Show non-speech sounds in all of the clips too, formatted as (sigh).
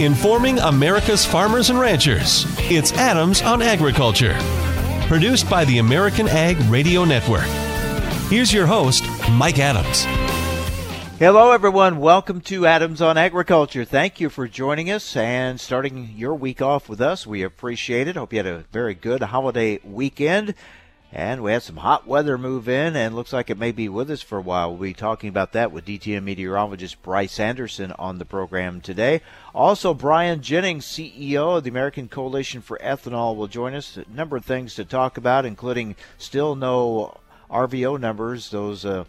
informing America's farmers and ranchers. It's Adams on Agriculture, produced by the American Ag Radio Network. Here's your host, Mike Adams. Hello, everyone. Welcome to Adams on Agriculture. Thank you for joining us and starting your week off with us. We appreciate it. Hope you had a very good holiday weekend. And we had some hot weather move in, and looks like it may be with us for a while. We'll be talking about that with DTN meteorologist Bryce Anderson on the program today. Also, Brian Jennings, CEO of the American Coalition for Ethanol, will join us. A number of things to talk about, including still no RVO numbers, those uh,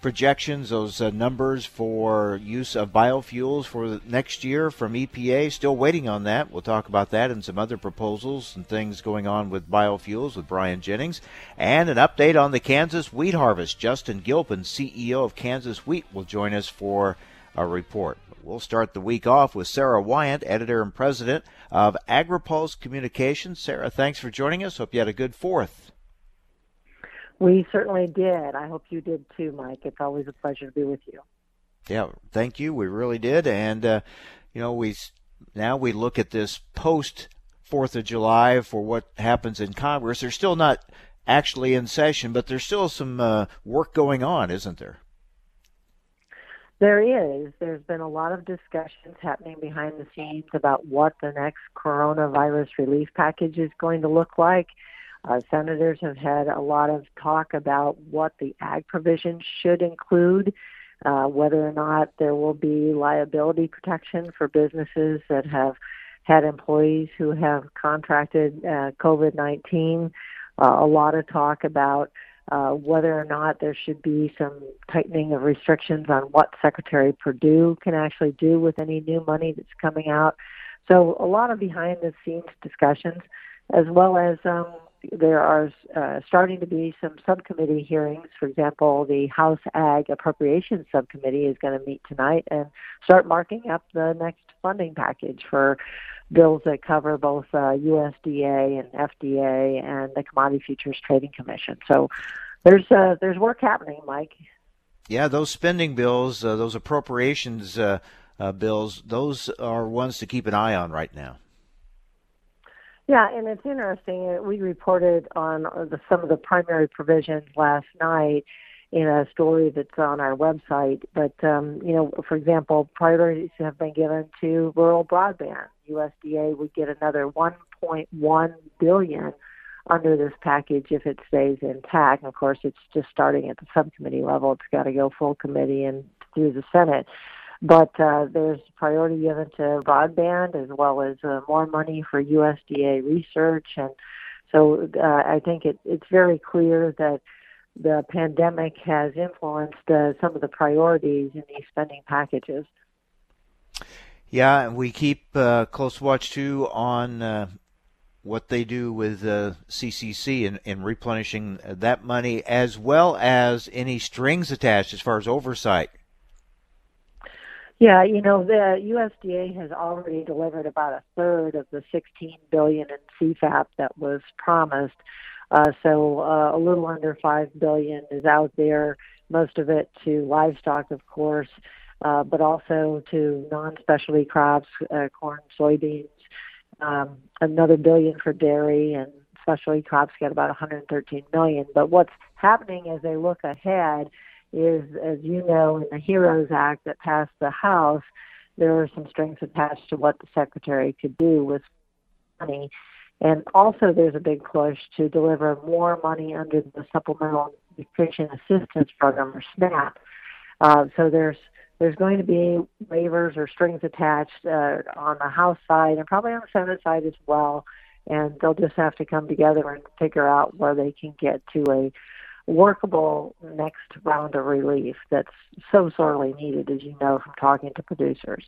projections, those uh, numbers for use of biofuels for next year from EPA. Still waiting on that. We'll talk about that and some other proposals and things going on with biofuels with Brian Jennings. And an update on the Kansas wheat harvest. Justin Gilpin, CEO of Kansas Wheat, will join us for a report. We'll start the week off with Sarah Wyant, editor and president of AgriPulse Communications. Sarah, thanks for joining us. Hope you had a good fourth. We certainly did. I hope you did too, Mike. It's always a pleasure to be with you. Yeah, thank you. We really did, and uh, you know, we now we look at this post Fourth of July for what happens in Congress. They're still not actually in session, but there's still some uh, work going on, isn't there? There is. There's been a lot of discussions happening behind the scenes about what the next coronavirus relief package is going to look like. Uh, senators have had a lot of talk about what the ag provision should include, uh, whether or not there will be liability protection for businesses that have had employees who have contracted uh, COVID 19. Uh, a lot of talk about uh, whether or not there should be some tightening of restrictions on what Secretary Perdue can actually do with any new money that's coming out. So, a lot of behind the scenes discussions, as well as um, there are uh, starting to be some subcommittee hearings. For example, the House Ag Appropriations Subcommittee is going to meet tonight and start marking up the next funding package for bills that cover both uh, USDA and FDA and the Commodity Futures Trading Commission. So there's uh, there's work happening, Mike. Yeah, those spending bills, uh, those appropriations uh, uh, bills, those are ones to keep an eye on right now. Yeah, and it's interesting. Uh, we reported on uh, the, some of the primary provisions last night in a story that's on our website. But um, you know, for example, priorities have been given to rural broadband. USDA would get another 1.1 billion under this package if it stays intact. And of course, it's just starting at the subcommittee level. It's got to go full committee and through the Senate. But uh, there's priority given to broadband as well as uh, more money for USDA research. And so uh, I think it, it's very clear that the pandemic has influenced uh, some of the priorities in these spending packages. Yeah, and we keep uh, close watch too on uh, what they do with uh, CCC in, in replenishing that money, as well as any strings attached as far as oversight yeah, you know, the USDA has already delivered about a third of the 16 billion in CFAP that was promised. Uh, so uh, a little under 5 billion is out there, most of it to livestock, of course, uh, but also to non-specialty crops, uh, corn, soybeans, um, another billion for dairy and specialty crops get about 113 million. But what's happening as they look ahead is, as you know, in the HEROES Act that passed the House, there are some strings attached to what the Secretary could do with money. And also, there's a big push to deliver more money under the Supplemental Nutrition Assistance Program, or SNAP. Uh, so there's there's going to be waivers or strings attached uh, on the House side and probably on the Senate side as well. And they'll just have to come together and figure out where they can get to a workable next round of relief that's so sorely needed, as you know from talking to producers.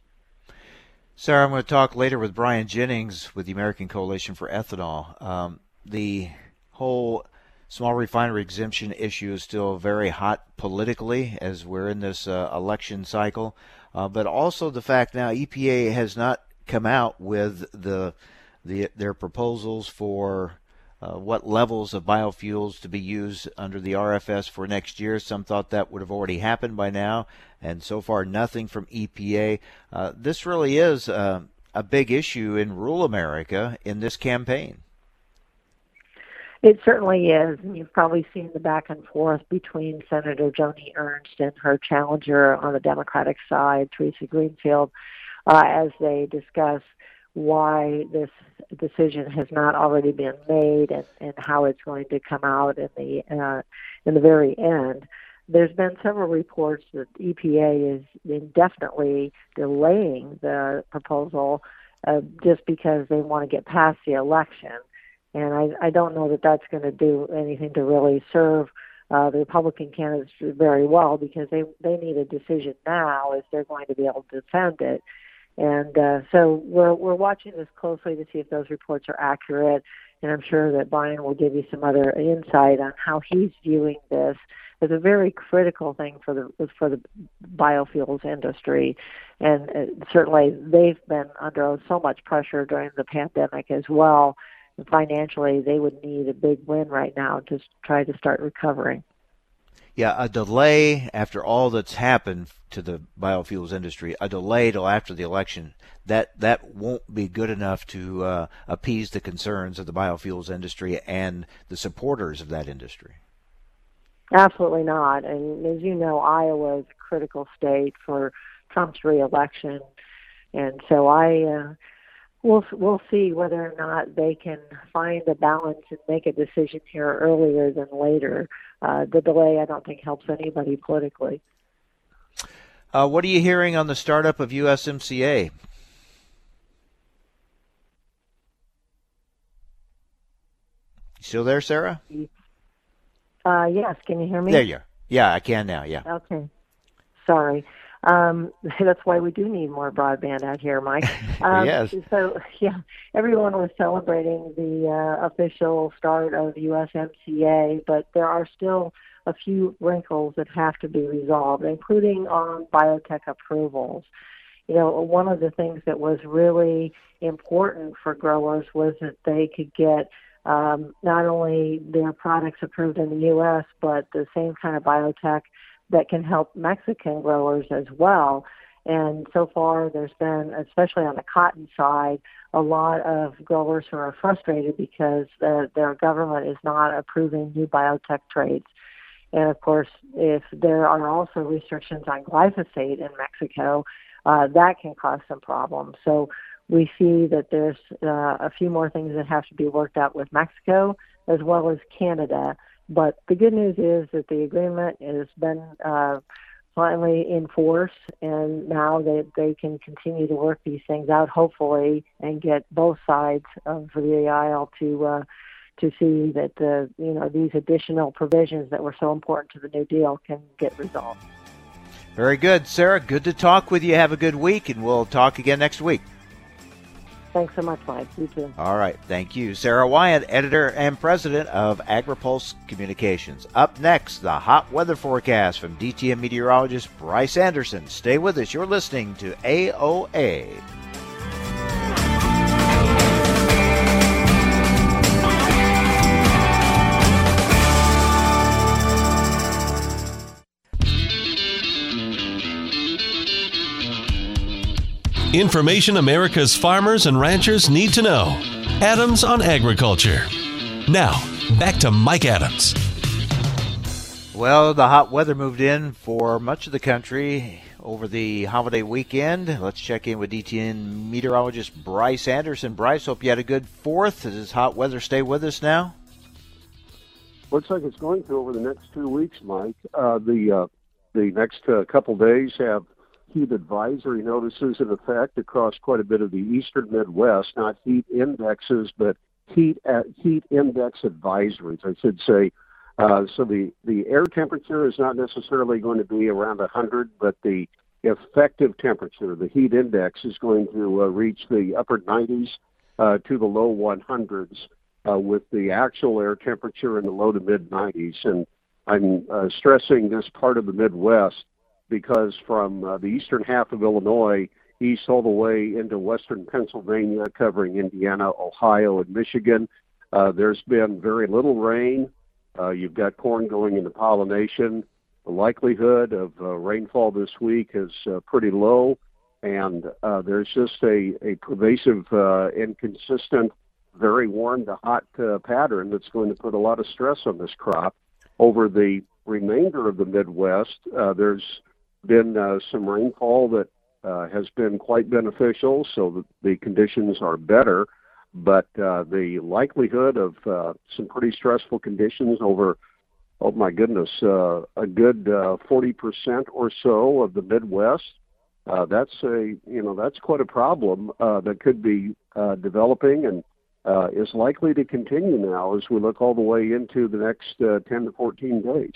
Sarah, I'm going to talk later with Brian Jennings with the American Coalition for Ethanol. Um, the whole small refinery exemption issue is still very hot politically as we're in this uh, election cycle, uh, but also the fact now EPA has not come out with the, the their proposals for uh, what levels of biofuels to be used under the RFS for next year. Some thought that would have already happened by now, and so far nothing from EPA. Uh, this really is uh, a big issue in rural America in this campaign. It certainly is. And you've probably seen the back and forth between Senator Joni Ernst and her challenger on the Democratic side, Theresa Greenfield, uh, as they discuss why this decision has not already been made and, and how it's going to come out in the uh, in the very end. There's been several reports that EPA is indefinitely delaying the proposal uh, just because they want to get past the election. And I, I don't know that that's going to do anything to really serve uh, the Republican candidates very well because they they need a decision now if they're going to be able to defend it. And uh, so we're we're watching this closely to see if those reports are accurate. And I'm sure that Brian will give you some other insight on how he's viewing this as a very critical thing for the for the biofuels industry. And uh, certainly they've been under so much pressure during the pandemic as well And financially they would need a big win right now to try to start recovering. Yeah, a delay after all that's happened to the biofuels industry, a delay till after the election, that that won't be good enough to uh, appease the concerns of the biofuels industry and the supporters of that industry. Absolutely not. And as you know, Iowa is a critical state for Trump's reelection, and so I. Uh, we'll we'll see whether or not they can find a balance and make a decision here earlier than later. Uh, the delay, I don't think, helps anybody politically. Uh, what are you hearing on the startup of USMCA? still there, Sarah? Uh, yes. Can you hear me? There you are. Yeah, I can now. Yeah. Okay. Sorry. Um, (laughs) that's why we do need more broadband out here, Mike. (laughs) Um, yes. So, yeah, everyone was celebrating the uh, official start of USMCA, but there are still a few wrinkles that have to be resolved, including on biotech approvals. You know, one of the things that was really important for growers was that they could get um, not only their products approved in the U.S., but the same kind of biotech that can help Mexican growers as well. And so far, there's been, especially on the cotton side, a lot of growers who are frustrated because the, their government is not approving new biotech traits. And of course, if there are also restrictions on glyphosate in Mexico, uh, that can cause some problems. So we see that there's uh, a few more things that have to be worked out with Mexico as well as Canada but the good news is that the agreement has been uh, finally in force, and now they they can continue to work these things out, hopefully, and get both sides of the aisle to uh, to see that the you know these additional provisions that were so important to the New Deal can get resolved. Very good, Sarah. Good to talk with you. Have a good week, and we'll talk again next week. Thanks so much, Mike. You too. All right. Thank you. Sarah Wyant, editor and president of AgriPulse Communications. Up next, the hot weather forecast from DTN meteorologist Bryce Anderson. Stay with us. You're listening to AOA. Information America's farmers and ranchers need to know. Adams on Agriculture. Now, back to Mike Adams. Well, the hot weather moved in for much of the country over the holiday weekend. Let's check in with DTN meteorologist Bryce Anderson. Bryce, hope you had a good fourth. Does this hot weather stay with us now? Looks like it's going to over the next two weeks, Mike. Uh, the uh, the next uh, couple days have heat advisory notices in effect across quite a bit of the eastern Midwest, not heat indexes, but heat at, heat index advisories, I should say. Uh, so the, the air temperature is not necessarily going to be around 100, but the effective temperature, the heat index, is going to uh, reach the upper 90s uh, to the low 100s, uh, with the actual air temperature in the low to mid 90s. And I'm uh, stressing this part of the Midwest because from uh, the eastern half of Illinois east all the way into western Pennsylvania, covering Indiana, Ohio, and Michigan, uh, there's been very little rain. Uh, you've got corn going into pollination. The likelihood of uh, rainfall this week is uh, pretty low. and uh, there's just a, a pervasive uh, and consistent, very warm to hot uh, pattern that's going to put a lot of stress on this crop. Over the remainder of the Midwest, uh, there's been uh, some rainfall that uh, has been quite beneficial, so the conditions are better. But uh, the likelihood of uh, some pretty stressful conditions over, oh my goodness, uh, a good uh, 40% or so of the Midwest, uh, that's a you know that's quite a problem uh, that could be uh, developing and uh, is likely to continue now as we look all the way into the next uh, 10 to 14 days.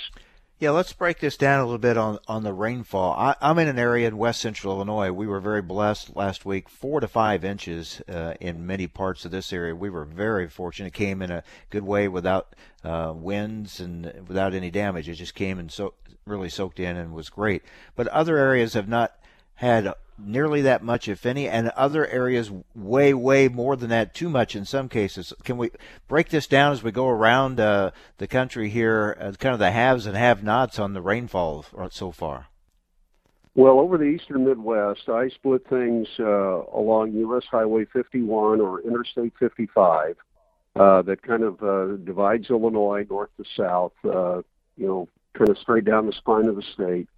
Yeah, let's break this down a little bit on, on the rainfall. I, am in an area in west central Illinois. We were very blessed last week, four to five inches uh, in many parts of this area. We were very fortunate. It came in a good way without uh, winds and without any damage. It just came and so really soaked in and was great. But other areas have not had nearly that much, if any, and other areas way, way more than that, too much in some cases. Can we break this down as we go around uh, the country here, uh, kind of the haves and have nots on the rainfall so far? Well, over the eastern Midwest, I split things uh, along U.S. Highway 51 or Interstate 55 uh, that kind of uh, divides Illinois north to south, uh, you know, kind of straight down the spine of the state.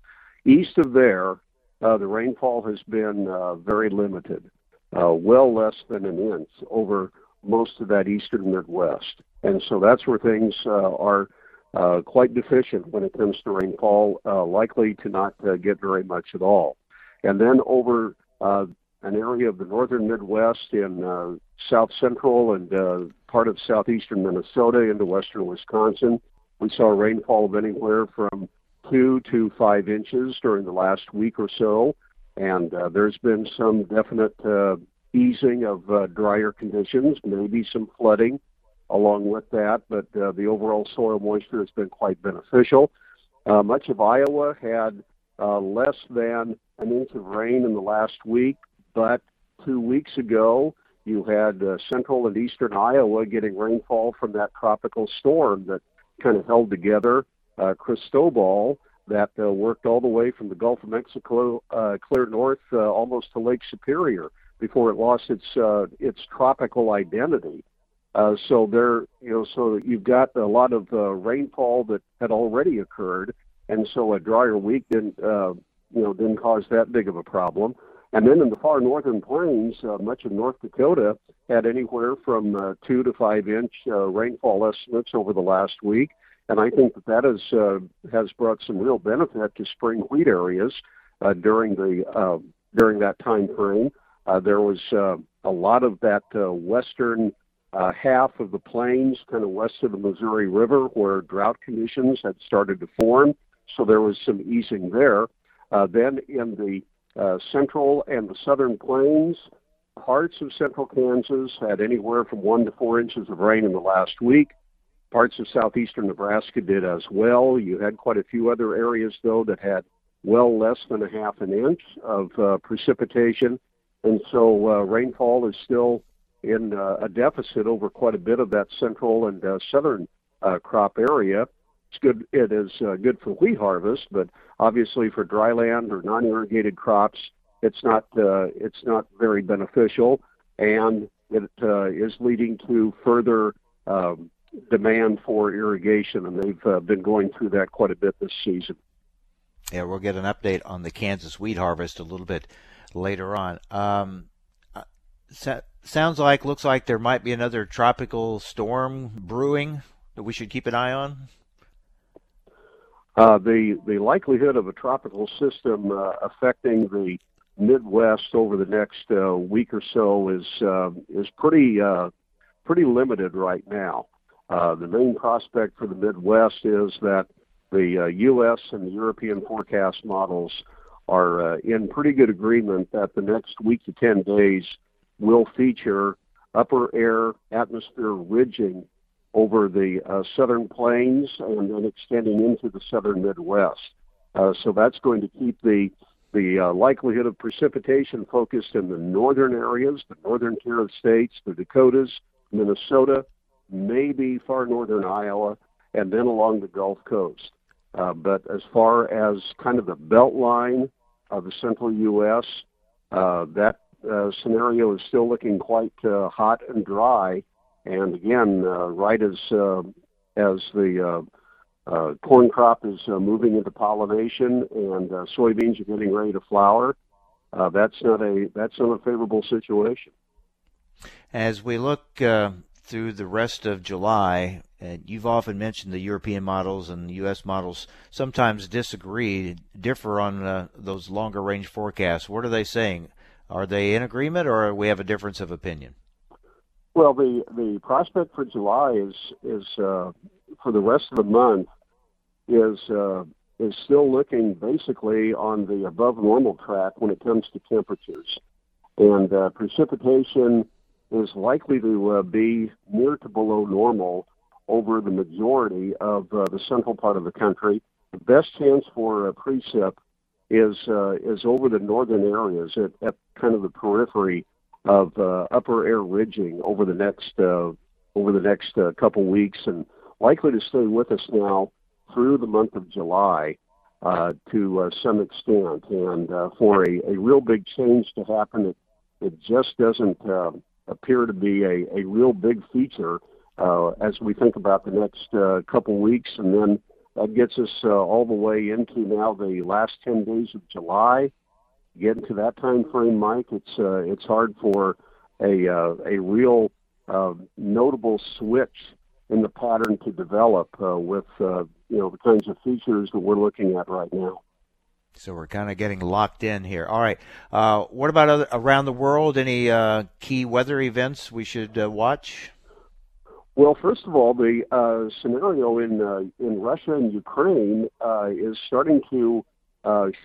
East of there, the rainfall has been uh, very limited, uh, well less than an inch over most of that eastern Midwest. And so that's where things uh, are uh, quite deficient when it comes to rainfall, uh, likely to not uh, get very much at all. And then over uh, an area of the northern Midwest in uh, south central and uh, part of southeastern Minnesota into western Wisconsin, we saw rainfall of anywhere from two to five inches during the last week or so, and uh, there's been some definite uh, easing of uh, drier conditions, maybe some flooding along with that, but uh, the overall soil moisture has been quite beneficial. Uh, much of Iowa had uh, less than an inch of rain in the last week, but two weeks ago you had uh, central and eastern Iowa getting rainfall from that tropical storm that kind of held together uh, Cristobal that uh, worked all the way from the Gulf of Mexico uh, clear north uh, almost to Lake Superior before it lost its uh, its tropical identity. Uh, so there, you know, so you've got a lot of uh, rainfall that had already occurred, and so a drier week didn't, uh, you know, didn't cause that big of a problem. And then in the far northern plains, uh, much of North Dakota had anywhere from uh, two to five inch uh, rainfall estimates over the last week. And I think that that has uh, has brought some real benefit to spring wheat areas uh, during the uh, during that time frame. Uh, there was uh, a lot of that uh, western uh, half of the plains, kind of west of the Missouri River, where drought conditions had started to form. So there was some easing there. Uh, then in the uh, central and the southern plains, parts of central Kansas had anywhere from one to four inches of rain in the last week. Parts of southeastern Nebraska did as well. You had quite a few other areas, though, that had well less than a half an inch of uh, precipitation. And so uh, rainfall is still in uh, a deficit over quite a bit of that central and uh, southern uh, crop area. It's good. It is uh, good for wheat harvest, but obviously for dryland or non-irrigated crops, it's not. Uh, it's not very beneficial, and it uh, is leading to further um, demand for irrigation, and they've uh, been going through that quite a bit this season. Yeah, we'll get an update on the Kansas wheat harvest a little bit later on. Um, uh, sounds like, looks like there might be another tropical storm brewing that we should keep an eye on. Uh, the the likelihood of a tropical system uh, affecting the Midwest over the next uh, week or so is uh, is pretty uh, pretty limited right now. Uh, the main prospect for the Midwest is that the uh, U.S. and the European forecast models are uh, in pretty good agreement that the next week to 10 days will feature upper air atmosphere ridging over the uh, southern plains and then extending into the southern Midwest. Uh, so that's going to keep the the uh, likelihood of precipitation focused in the northern areas, the northern tier of states, the Dakotas, Minnesota, maybe far northern Iowa, and then along the Gulf Coast. Uh, but as far as kind of the belt line of the central U.S., uh, that uh, scenario is still looking quite uh, hot and dry. And again, uh, right as uh, as the uh, uh, corn crop is uh, moving into pollination and uh, soybeans are getting ready to flower, uh, that's not a that's not a favorable situation. As we look uh, through the rest of July, and you've often mentioned the European models and the U.S. models sometimes disagree, differ on uh, those longer range forecasts. What are they saying? Are they in agreement, or we have a difference of opinion? Well, the the prospect for July is is uh, for the rest of the month is uh, is still looking basically on the above normal track when it comes to temperatures, and uh, precipitation is likely to uh, be near to below normal over the majority of uh, the central part of the country. The best chance for a precip is uh, is over the northern areas at, at kind of the periphery of uh, upper air ridging over the next uh, over the next uh, couple weeks, and likely to stay with us now through the month of July uh, to uh, some extent. And uh, for a, a real big change to happen, it, it just doesn't uh, appear to be a, a real big feature uh, as we think about the next uh, couple weeks, and then that gets us uh, all the way into now the last 10 days of July. Getting to that time frame, Mike, it's uh, it's hard for a uh, a real uh, notable switch in the pattern to develop uh, with uh, you know the kinds of features that we're looking at right now. So we're kind of getting locked in here. All right. Uh, what about other, around the world? Any uh, key weather events we should uh, watch? Well, first of all, the uh, scenario in uh, in Russia and Ukraine uh, is starting to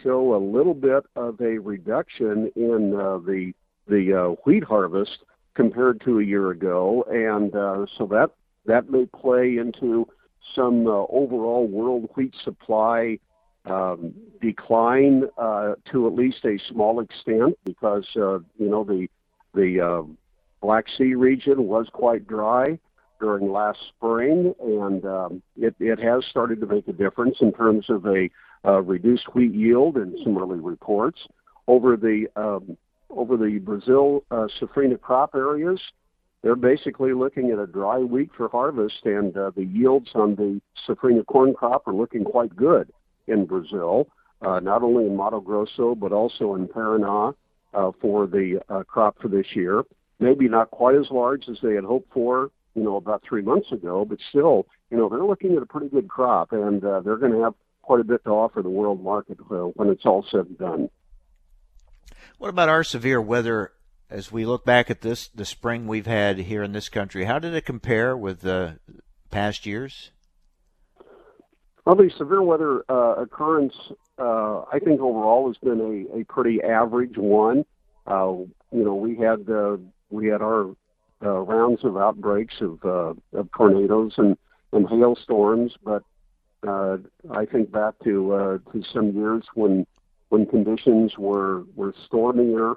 show a little bit of a reduction in the the wheat harvest compared to a year ago, and so that that may play into some overall world wheat supply um, decline uh, to at least a small extent because uh, you know the the uh, Black Sea region was quite dry during last spring, and um, it it has started to make a difference in terms of a uh, reduced wheat yield in some early reports over the um, over the Brazil uh, safrinha crop areas. They're basically looking at a dry week for harvest, and uh, the yields on the safrinha corn crop are looking quite good in Brazil, uh, not only in Mato Grosso, but also in Paraná uh, for the uh, crop for this year. Maybe not quite as large as they had hoped for, you know, about three months ago, but still, you know, they're looking at a pretty good crop, and uh, they're going to have quite a bit to offer the world market uh, when it's all said and done. What about our severe weather as we look back at this, the spring we've had here in this country? How did it compare with the past years? Well, the severe weather uh, occurrence, uh, I think overall has been a, a pretty average one. Uh, you know, we had uh, we had our uh, rounds of outbreaks of uh, of tornadoes and and hailstorms, but uh, I think back to uh, to some years when when conditions were were stormier.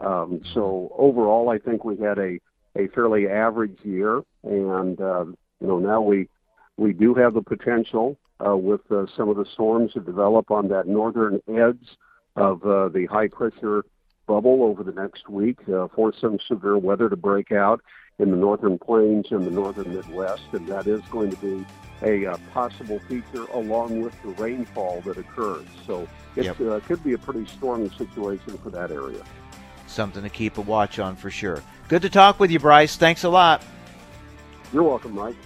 Um, so overall, I think we had a a fairly average year, and uh, you know now we we do have the potential uh, with uh, some of the storms that develop on that northern edge of uh, the high pressure bubble over the next week uh, for some severe weather to break out in the northern plains and the northern Midwest, and that is going to be a uh, possible feature along with the rainfall that occurs. So it yep. uh, could be a pretty stormy situation for that area. Something to keep a watch on for sure. Good to talk with you, Bryce. Thanks a lot. You're welcome, Mike.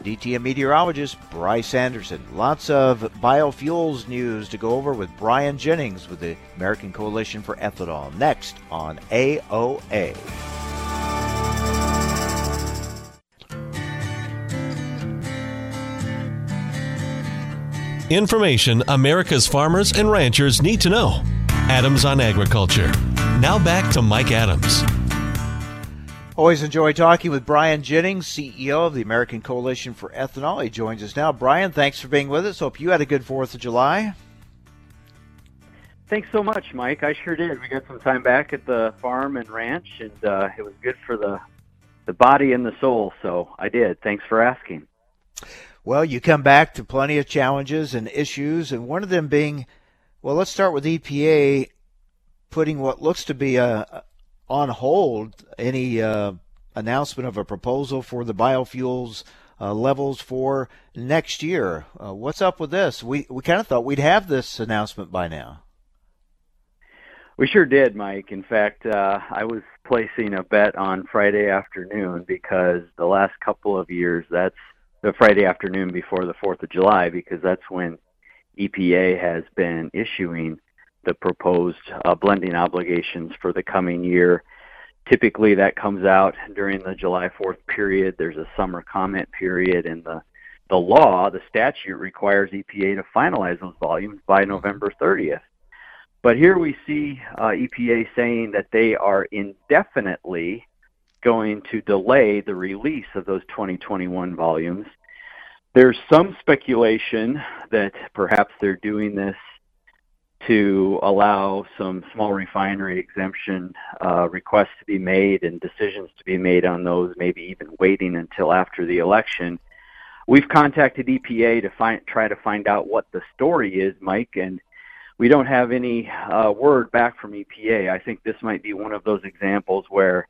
DTN meteorologist Bryce Anderson. Lots of biofuels news to go over with Brian Jennings with the American Coalition for Ethanol next on AOA. Information America's farmers and ranchers need to know. Adams on Agriculture. Now back to Mike Adams. Always enjoy talking with Brian Jennings, CEO of the American Coalition for Ethanol. He joins us now. Brian, thanks for being with us. Hope you had a good 4th of July. Thanks so much, Mike. I sure did. We got some time back at the farm and ranch, and uh, it was good for the the body and the soul. So I did. Thanks for asking. Well, you come back to plenty of challenges and issues, and one of them being, well, let's start with EPA putting what looks to be a on hold any uh, announcement of a proposal for the biofuels uh, levels for next year. Uh, what's up with this? We we kind of thought we'd have this announcement by now. We sure did, Mike. In fact, uh, I was placing a bet on Friday afternoon because the last couple of years, that's the Friday afternoon before the 4th of July, because that's when EPA has been issuing the proposed uh, blending obligations for the coming year. Typically, that comes out during the July 4th period. There's a summer comment period, and the the law, the statute requires EPA to finalize those volumes by November 30th. But here we see uh, EPA saying that they are indefinitely going to delay the release of those 2021 volumes. There's some speculation that perhaps they're doing this to allow some small refinery exemption uh, requests to be made and decisions to be made on those, maybe even waiting until after the election. We've contacted EPA to find, try to find out what the story is, Mike, and we don't have any uh, word back from EPA. I think this might be one of those examples where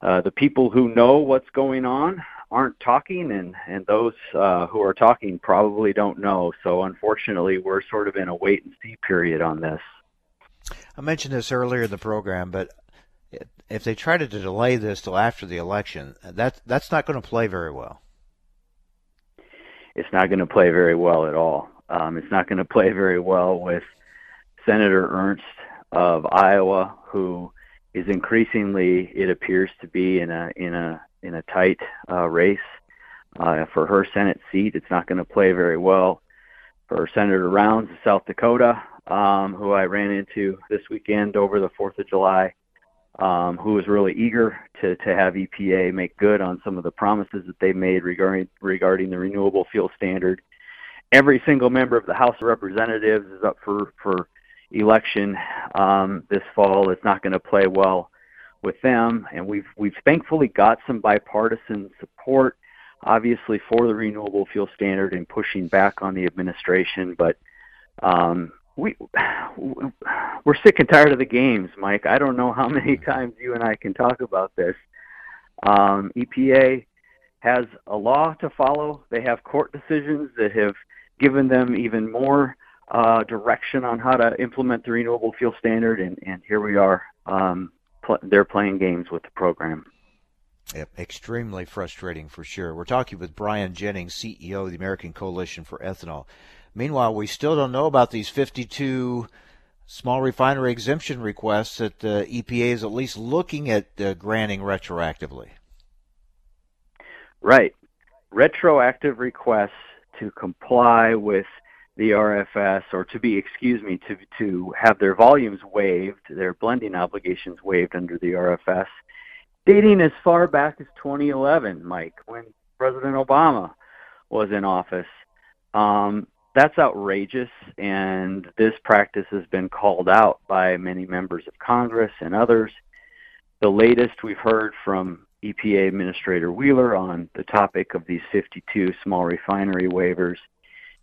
uh, the people who know what's going on aren't talking, and and those uh, who are talking probably don't know. So unfortunately, we're sort of in a wait and see period on this. I mentioned this earlier in the program, but if they try to delay this till after the election, that that's not going to play very well. It's not going to play very well at all. Um, it's not going to play very well with Senator Ernst of Iowa, who is increasingly, it appears to be in a in a in a tight uh, race uh, for her Senate seat. It's not going to play very well for Senator Rounds of South Dakota, um, who I ran into this weekend over the Fourth of July, um, who was really eager to to have EPA make good on some of the promises that they made regarding regarding the renewable fuel standard. Every single member of the House of Representatives is up for for election um, this fall is not going to play well with them, and we've we've thankfully got some bipartisan support, obviously for the renewable fuel standard and pushing back on the administration, but um, we we're sick and tired of the games, Mike. I don't know how many times you and I can talk about this. Um, EPA has a law to follow. They have court decisions that have given them even more uh, direction on how to implement the renewable fuel standard, and, and here we are. Um, pl- they're playing games with the program. Yep, extremely frustrating for sure. We're talking with Brian Jennings, CEO of the American Coalition for Ethanol. Meanwhile, we still don't know about these 52 small refinery exemption requests that the EPA is at least looking at uh, granting retroactively. Right. Retroactive requests to comply with the RFS or to be, excuse me, to, to have their volumes waived, their blending obligations waived under the RFS, dating as far back as 2011, Mike, when President Obama was in office. Um, that's outrageous, and this practice has been called out by many members of Congress and others. The latest we've heard from EPA Administrator Wheeler on the topic of these 52 small refinery waivers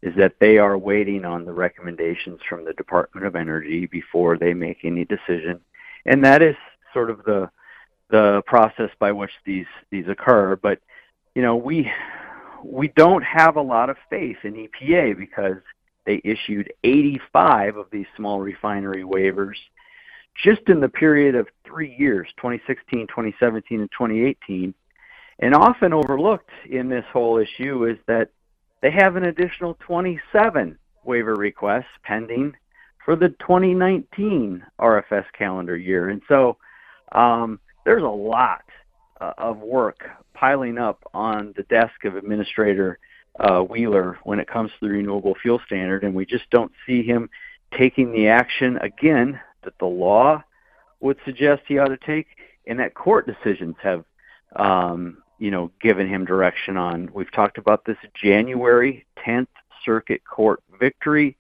is that they are waiting on the recommendations from the Department of Energy before they make any decision, and that is sort of the the process by which these these occur. But you know, we we don't have a lot of faith in EPA because they issued 85 of these small refinery waivers just in the period of three years 2016 2017 and 2018 and often overlooked in this whole issue is that they have an additional 27 waiver requests pending for the 2019 RFS calendar year. And so um, there's a lot uh, of work piling up on the desk of Administrator uh, Wheeler when it comes to the renewable fuel standard, and we just don't see him taking the action again that the law would suggest he ought to take, and that court decisions have um, you know, given him direction on. We've talked about this January 10th Circuit Court victory,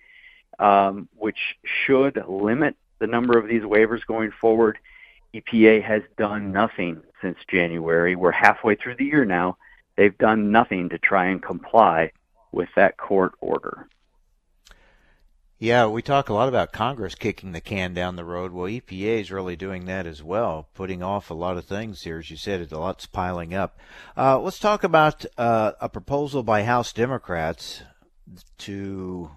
um, which should limit the number of these waivers going forward. EPA has done nothing since January. We're halfway through the year now. They've done nothing to try and comply with that court order. Yeah, we talk a lot about Congress kicking the can down the road. Well, EPA is really doing that as well, putting off a lot of things here. As you said, a lot's piling up. Uh, let's talk about uh, a proposal by House Democrats to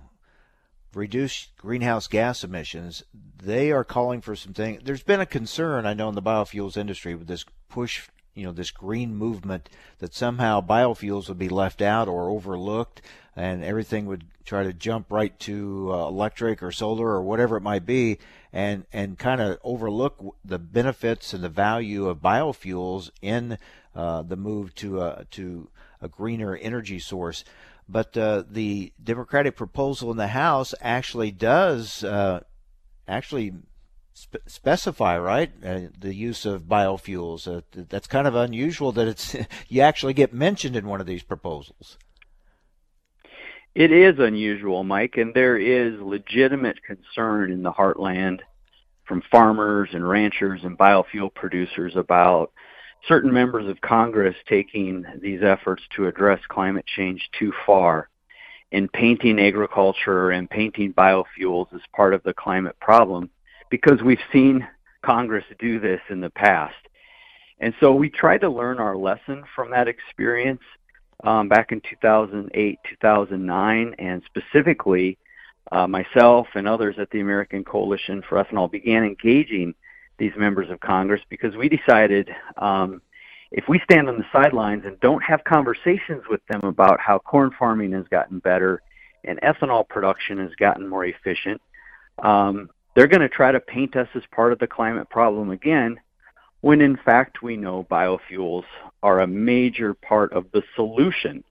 reduce greenhouse gas emissions. They are calling for some things. There's been a concern, I know, in the biofuels industry with this push you know this green movement that somehow biofuels would be left out or overlooked and everything would try to jump right to uh, electric or solar or whatever it might be and and kind of overlook the benefits and the value of biofuels in uh, the move to a to a greener energy source but uh, the democratic proposal in the house actually does uh, actually spe- specify, right, uh, the use of biofuels. Uh, that's kind of unusual that it's (laughs) you actually get mentioned in one of these proposals. It is unusual, Mike, and there is legitimate concern in the heartland from farmers and ranchers and biofuel producers about certain members of Congress taking these efforts to address climate change too far and painting agriculture and painting biofuels as part of the climate problem because we've seen Congress do this in the past. And so we try to learn our lesson from that experience um, back in 2008, 2009, and specifically, uh, myself and others at the American Coalition for Ethanol began engaging these members of Congress because we decided um, if we stand on the sidelines and don't have conversations with them about how corn farming has gotten better and ethanol production has gotten more efficient, um, they're going to try to paint us as part of the climate problem again, when in fact we know biofuels are a major part of the solution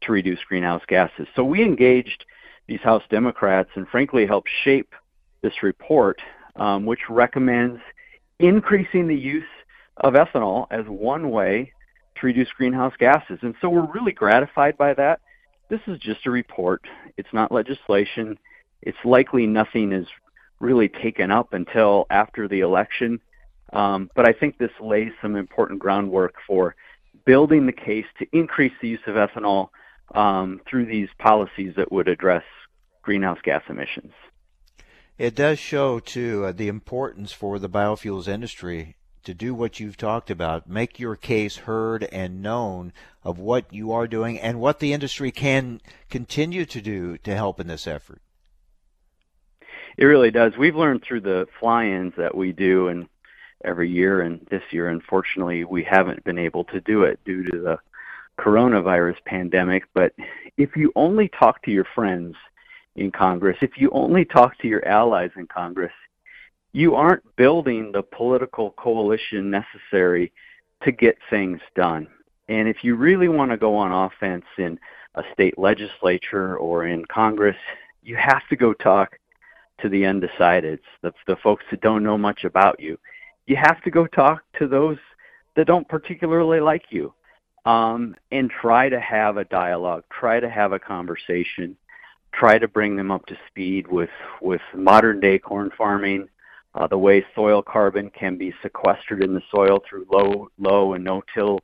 to reduce greenhouse gases. So we engaged these House Democrats and frankly helped shape this report, um, which recommends increasing the use of ethanol as one way to reduce greenhouse gases. And so we're really gratified by that. This is just a report. It's not legislation. It's likely nothing is really taken up until after the election. Um, but I think this lays some important groundwork for building the case to increase the use of ethanol um, through these policies that would address greenhouse gas emissions. It does show, too, uh, the importance for the biofuels industry to do what you've talked about, make your case heard and known of what you are doing and what the industry can continue to do to help in this effort. It really does. We've learned through the fly-ins that we do and every year and this year unfortunately we haven't been able to do it due to the coronavirus pandemic, but if you only talk to your friends in Congress, if you only talk to your allies in Congress, you aren't building the political coalition necessary to get things done. And if you really want to go on offense in a state legislature or in Congress, you have to go talk to the undecideds, the, the folks that don't know much about you. You have to go talk to those that don't particularly like you um, and try to have a dialogue, try to have a conversation, try to bring them up to speed with, with modern day corn farming, uh, the way soil carbon can be sequestered in the soil through low, low and no-till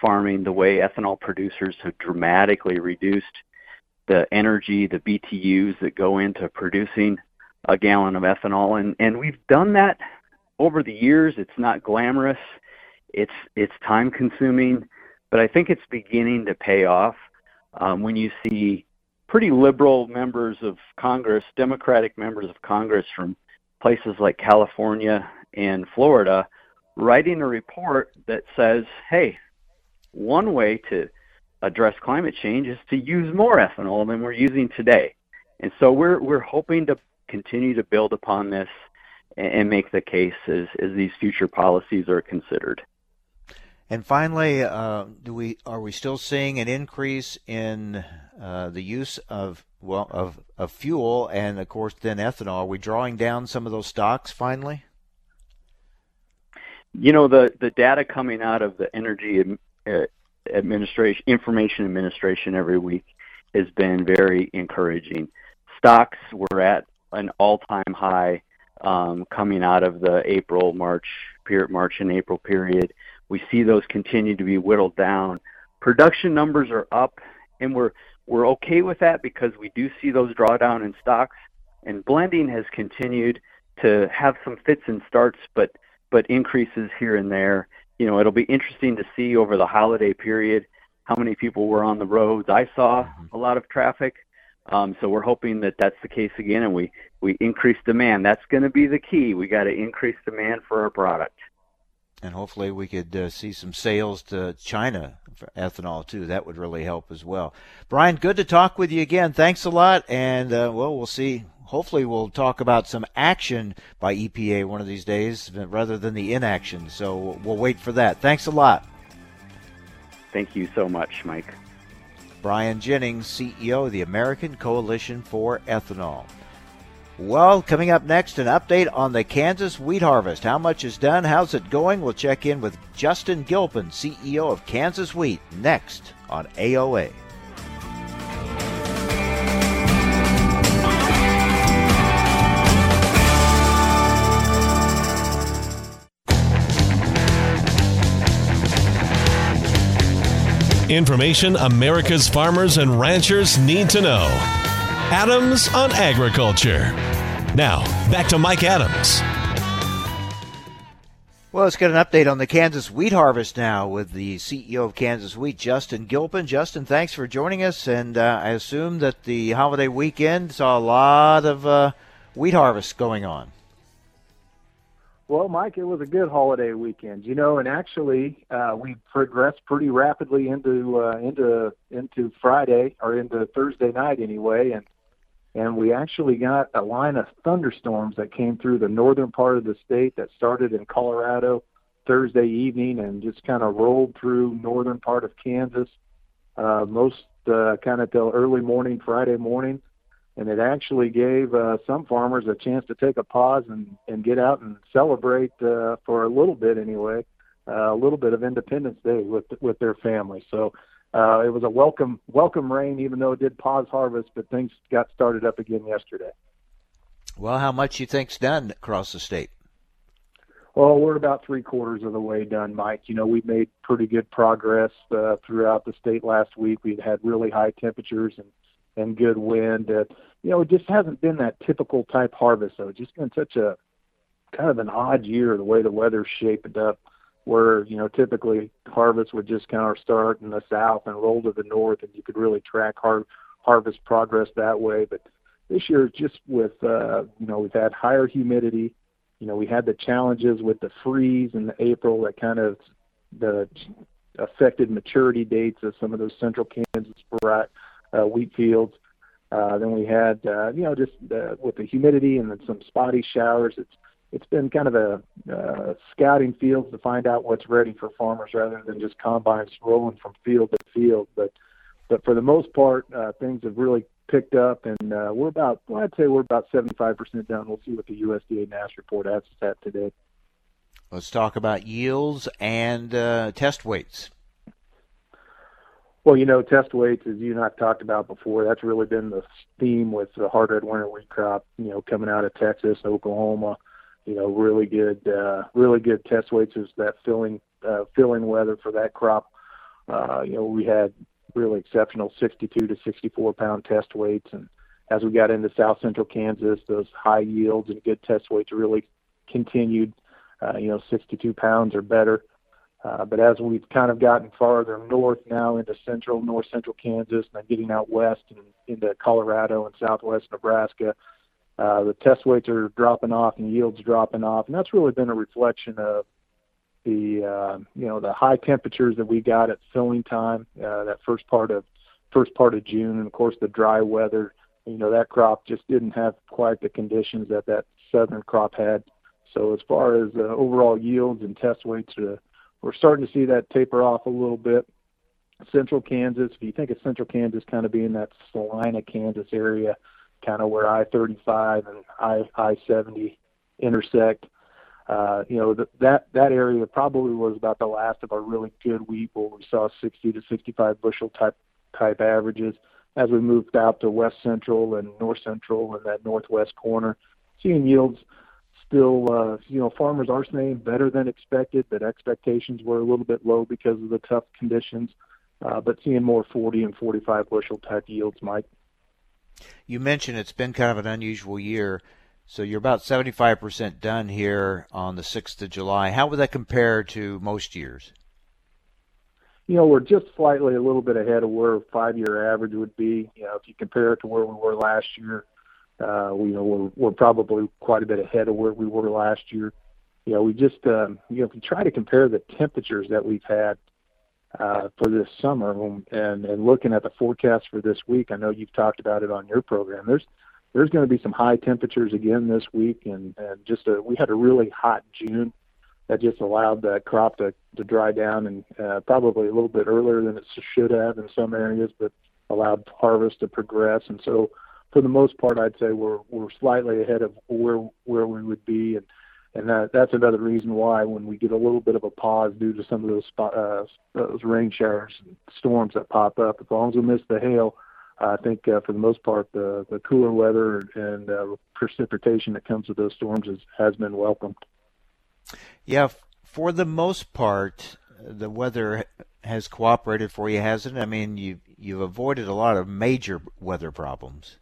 farming, the way ethanol producers have dramatically reduced the energy, the BTUs that go into producing a gallon of ethanol, and and we've done that over the years. It's not glamorous, it's it's time consuming, but I think it's beginning to pay off um, when you see pretty liberal members of Congress, Democratic members of Congress from places like California and Florida, writing a report that says, hey, one way to address climate change is to use more ethanol than we're using today. And so we're we're hoping to continue to build upon this and make the case as, as these future policies are considered. And finally, uh, do we are we still seeing an increase in uh, the use of well of, of fuel and of course then ethanol? Are we drawing down some of those stocks finally? You know the the data coming out of the Energy uh, Administration Information Administration every week has been very encouraging. Stocks were at an all-time high um, coming out of the April, March period, March and April period. We see those continue to be whittled down. Production numbers are up, and we're we're okay with that because we do see those drawdown in stocks. and blending has continued to have some fits and starts, but but increases here and there. You know, it'll be interesting to see over the holiday period how many people were on the roads. I saw mm-hmm. a lot of traffic, um, so we're hoping that that's the case again, and we we increase demand. That's going to be the key. We got to increase demand for our product. And hopefully we could uh, see some sales to China for ethanol too. That would really help as well. Brian, good to talk with you again. Thanks a lot, and uh, well, we'll see. Hopefully, we'll talk about some action by EPA one of these days rather than the inaction. So we'll wait for that. Thanks a lot. Thank you so much, Mike. Brian Jennings, CEO of the American Coalition for Ethanol. Well, coming up next, an update on the Kansas wheat harvest. How much is done? How's it going? We'll check in with Justin Gilpin, CEO of Kansas Wheat, next on AOA. Information America's farmers and ranchers need to know. Adams on Agriculture. Now, back to Mike Adams. Well, let's get an update on the Kansas wheat harvest now with the CEO of Kansas Wheat, Justin Gilpin. Justin, thanks for joining us. And uh, I assume that the holiday weekend saw a lot of uh, wheat harvest going on. Well, Mike, it was a good holiday weekend, you know, and actually uh, we progressed pretty rapidly into uh, into into Friday or into Thursday night anyway, and and we actually got a line of thunderstorms that came through the northern part of the state that started in Colorado Thursday evening and just kind of rolled through northern part of Kansas, uh, most uh, kind of till early morning Friday morning and it actually gave uh, some farmers a chance to take a pause and, and get out and celebrate uh, for a little bit anyway, uh, a little bit of Independence Day with with their family. So uh, it was a welcome welcome rain, even though it did pause harvest, but things got started up again yesterday. Well, how much you think's done across the state? Well, we're about three quarters of the way done, Mike. You know, we made pretty good progress uh, throughout the state last week. We'd had really high temperatures and and good wind. Uh, you know, it just hasn't been that typical type harvest. So it's just been such a kind of an odd year the way the weather's shaped up. Where you know typically harvest would just kind of start in the south and roll to the north, and you could really track har- harvest progress that way. But this year, just with uh, you know we've had higher humidity. You know we had the challenges with the freeze in April that kind of the affected maturity dates of some of those central Kansas uh, wheat fields. Uh, then we had, uh, you know, just uh, with the humidity and then some spotty showers. It's it's been kind of a uh, scouting fields to find out what's ready for farmers rather than just combines rolling from field to field. But but for the most part, uh, things have really picked up, and uh, we're about well, I'd say we're about 75% done. We'll see what the USDA NASS report has us at today. Let's talk about yields and uh, test weights. Well, you know, test weights, as you and I've talked about before, that's really been the theme with the hard red winter wheat crop. You know, coming out of Texas, Oklahoma, you know, really good, uh, really good test weights is that filling, uh, filling weather for that crop. Uh, you know, we had really exceptional 62 to 64 pound test weights, and as we got into South Central Kansas, those high yields and good test weights really continued. Uh, you know, 62 pounds or better. Uh, but as we've kind of gotten farther north now into central, north central Kansas, and then getting out west and into Colorado and southwest Nebraska, uh, the test weights are dropping off and yields dropping off, and that's really been a reflection of the uh, you know the high temperatures that we got at filling time, uh, that first part of first part of June, and of course the dry weather. You know that crop just didn't have quite the conditions that that southern crop had. So as far as uh, overall yields and test weights, uh, we're starting to see that taper off a little bit. Central Kansas, if you think of Central Kansas kind of being that Salina, Kansas area, kind of where I-35 and I I-70 intersect, uh, you know the, that that area probably was about the last of our really good wheat where we saw 60 to 65 bushel type type averages. As we moved out to west central and north central and that northwest corner, seeing yields still, uh, you know, farmers are saying better than expected, but expectations were a little bit low because of the tough conditions. Uh, but seeing more 40 and 45 bushel type yields, Mike. You mentioned it's been kind of an unusual year. So you're about 75% done here on the 6th of July. How would that compare to most years? You know, we're just slightly a little bit ahead of where five-year average would be. You know, if you compare it to where we were last year, uh, you know, we're, we're probably quite a bit ahead of where we were last year. You know, we just, um, you know, if you try to compare the temperatures that we've had uh, for this summer and, and looking at the forecast for this week, I know you've talked about it on your program. There's there's going to be some high temperatures again this week, and and just a, we had a really hot June that just allowed that crop to to dry down and uh, probably a little bit earlier than it should have in some areas, but allowed harvest to progress. And so, for the most part, I'd say we're we're slightly ahead of where where we would be, and and that that's another reason why when we get a little bit of a pause due to some of those spot, uh, those rain showers, and storms that pop up, as long as we miss the hail I think uh, for the most part, the the cooler weather and uh, precipitation that comes with those storms is, has been welcomed. Yeah, for the most part, the weather has cooperated for you, hasn't it? I mean, you you've avoided a lot of major weather problems.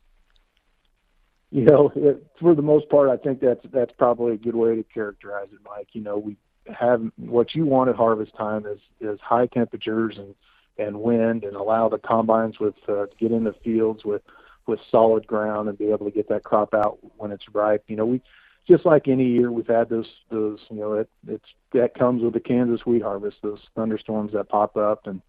You know, (laughs) for the most part, I think that's that's probably a good way to characterize it, Mike. You know, we have what you want at harvest time is is high temperatures and and wind and allow the combines with uh, to get in the fields with with solid ground and be able to get that crop out when it's ripe. You know, we just like any year we've had those those you know it it's that comes with the Kansas wheat harvest those thunderstorms that pop up and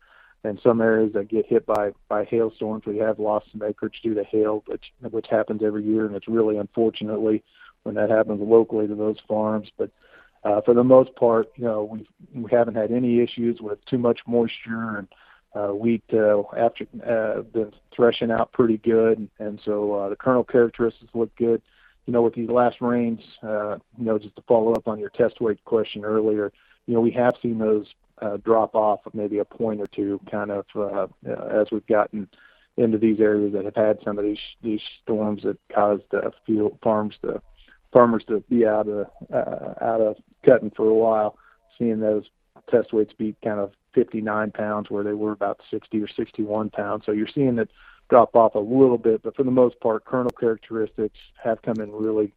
and some areas that get hit by by hailstorms we have lost some acreage due to hail which which happens every year and it's really unfortunately when that happens locally to those farms but uh, for the most part you know we we haven't had any issues with too much moisture and uh, wheat uh, after uh, been threshing out pretty good, and so uh, the kernel characteristics look good. You know, with these last rains, uh, you know, just to follow up on your test weight question earlier, you know, we have seen those uh, drop off maybe a point or two, kind of uh, as we've gotten into these areas that have had some of these these storms that caused uh, field farms to farmers to be out of uh, out of cutting for a while. Seeing those test weights be kind of 59 pounds where they were about 60 or 61 pounds. So you're seeing it drop off a little bit, but for the most part, kernel characteristics have come in really,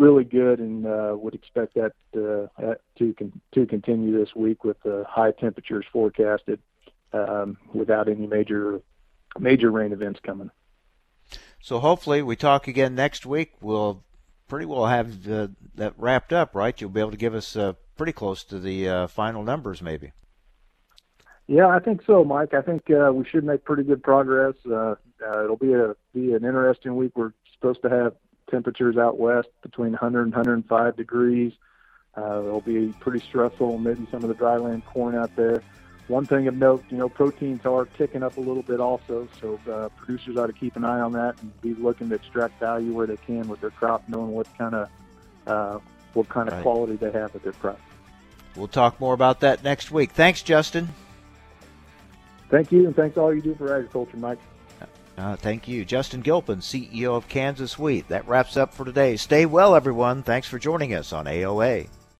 really good, and uh, would expect that uh, to con- to continue this week with uh, high temperatures forecasted um, without any major major rain events coming. So hopefully, we talk again next week. We'll pretty well have uh, that wrapped up, right? You'll be able to give us uh, pretty close to the uh, final numbers, maybe. Yeah, I think so, Mike. I think uh, we should make pretty good progress. Uh, uh, it'll be a be an interesting week. We're supposed to have temperatures out west between 100 and 105 degrees. Uh, it'll be pretty stressful. Maybe some of the dryland corn out there. One thing of note, you know, proteins are ticking up a little bit also, so uh, producers ought to keep an eye on that and be looking to extract value where they can with their crop, knowing what kind of uh, what kind of right. quality they have with their crop. We'll talk more about that next week. Thanks, Justin. Thank you, and thanks all you do for agriculture, Mike. Uh, thank you. Justin Gilpin, CEO of Kansas Wheat. That wraps up for today. Stay well, everyone. Thanks for joining us on AOA.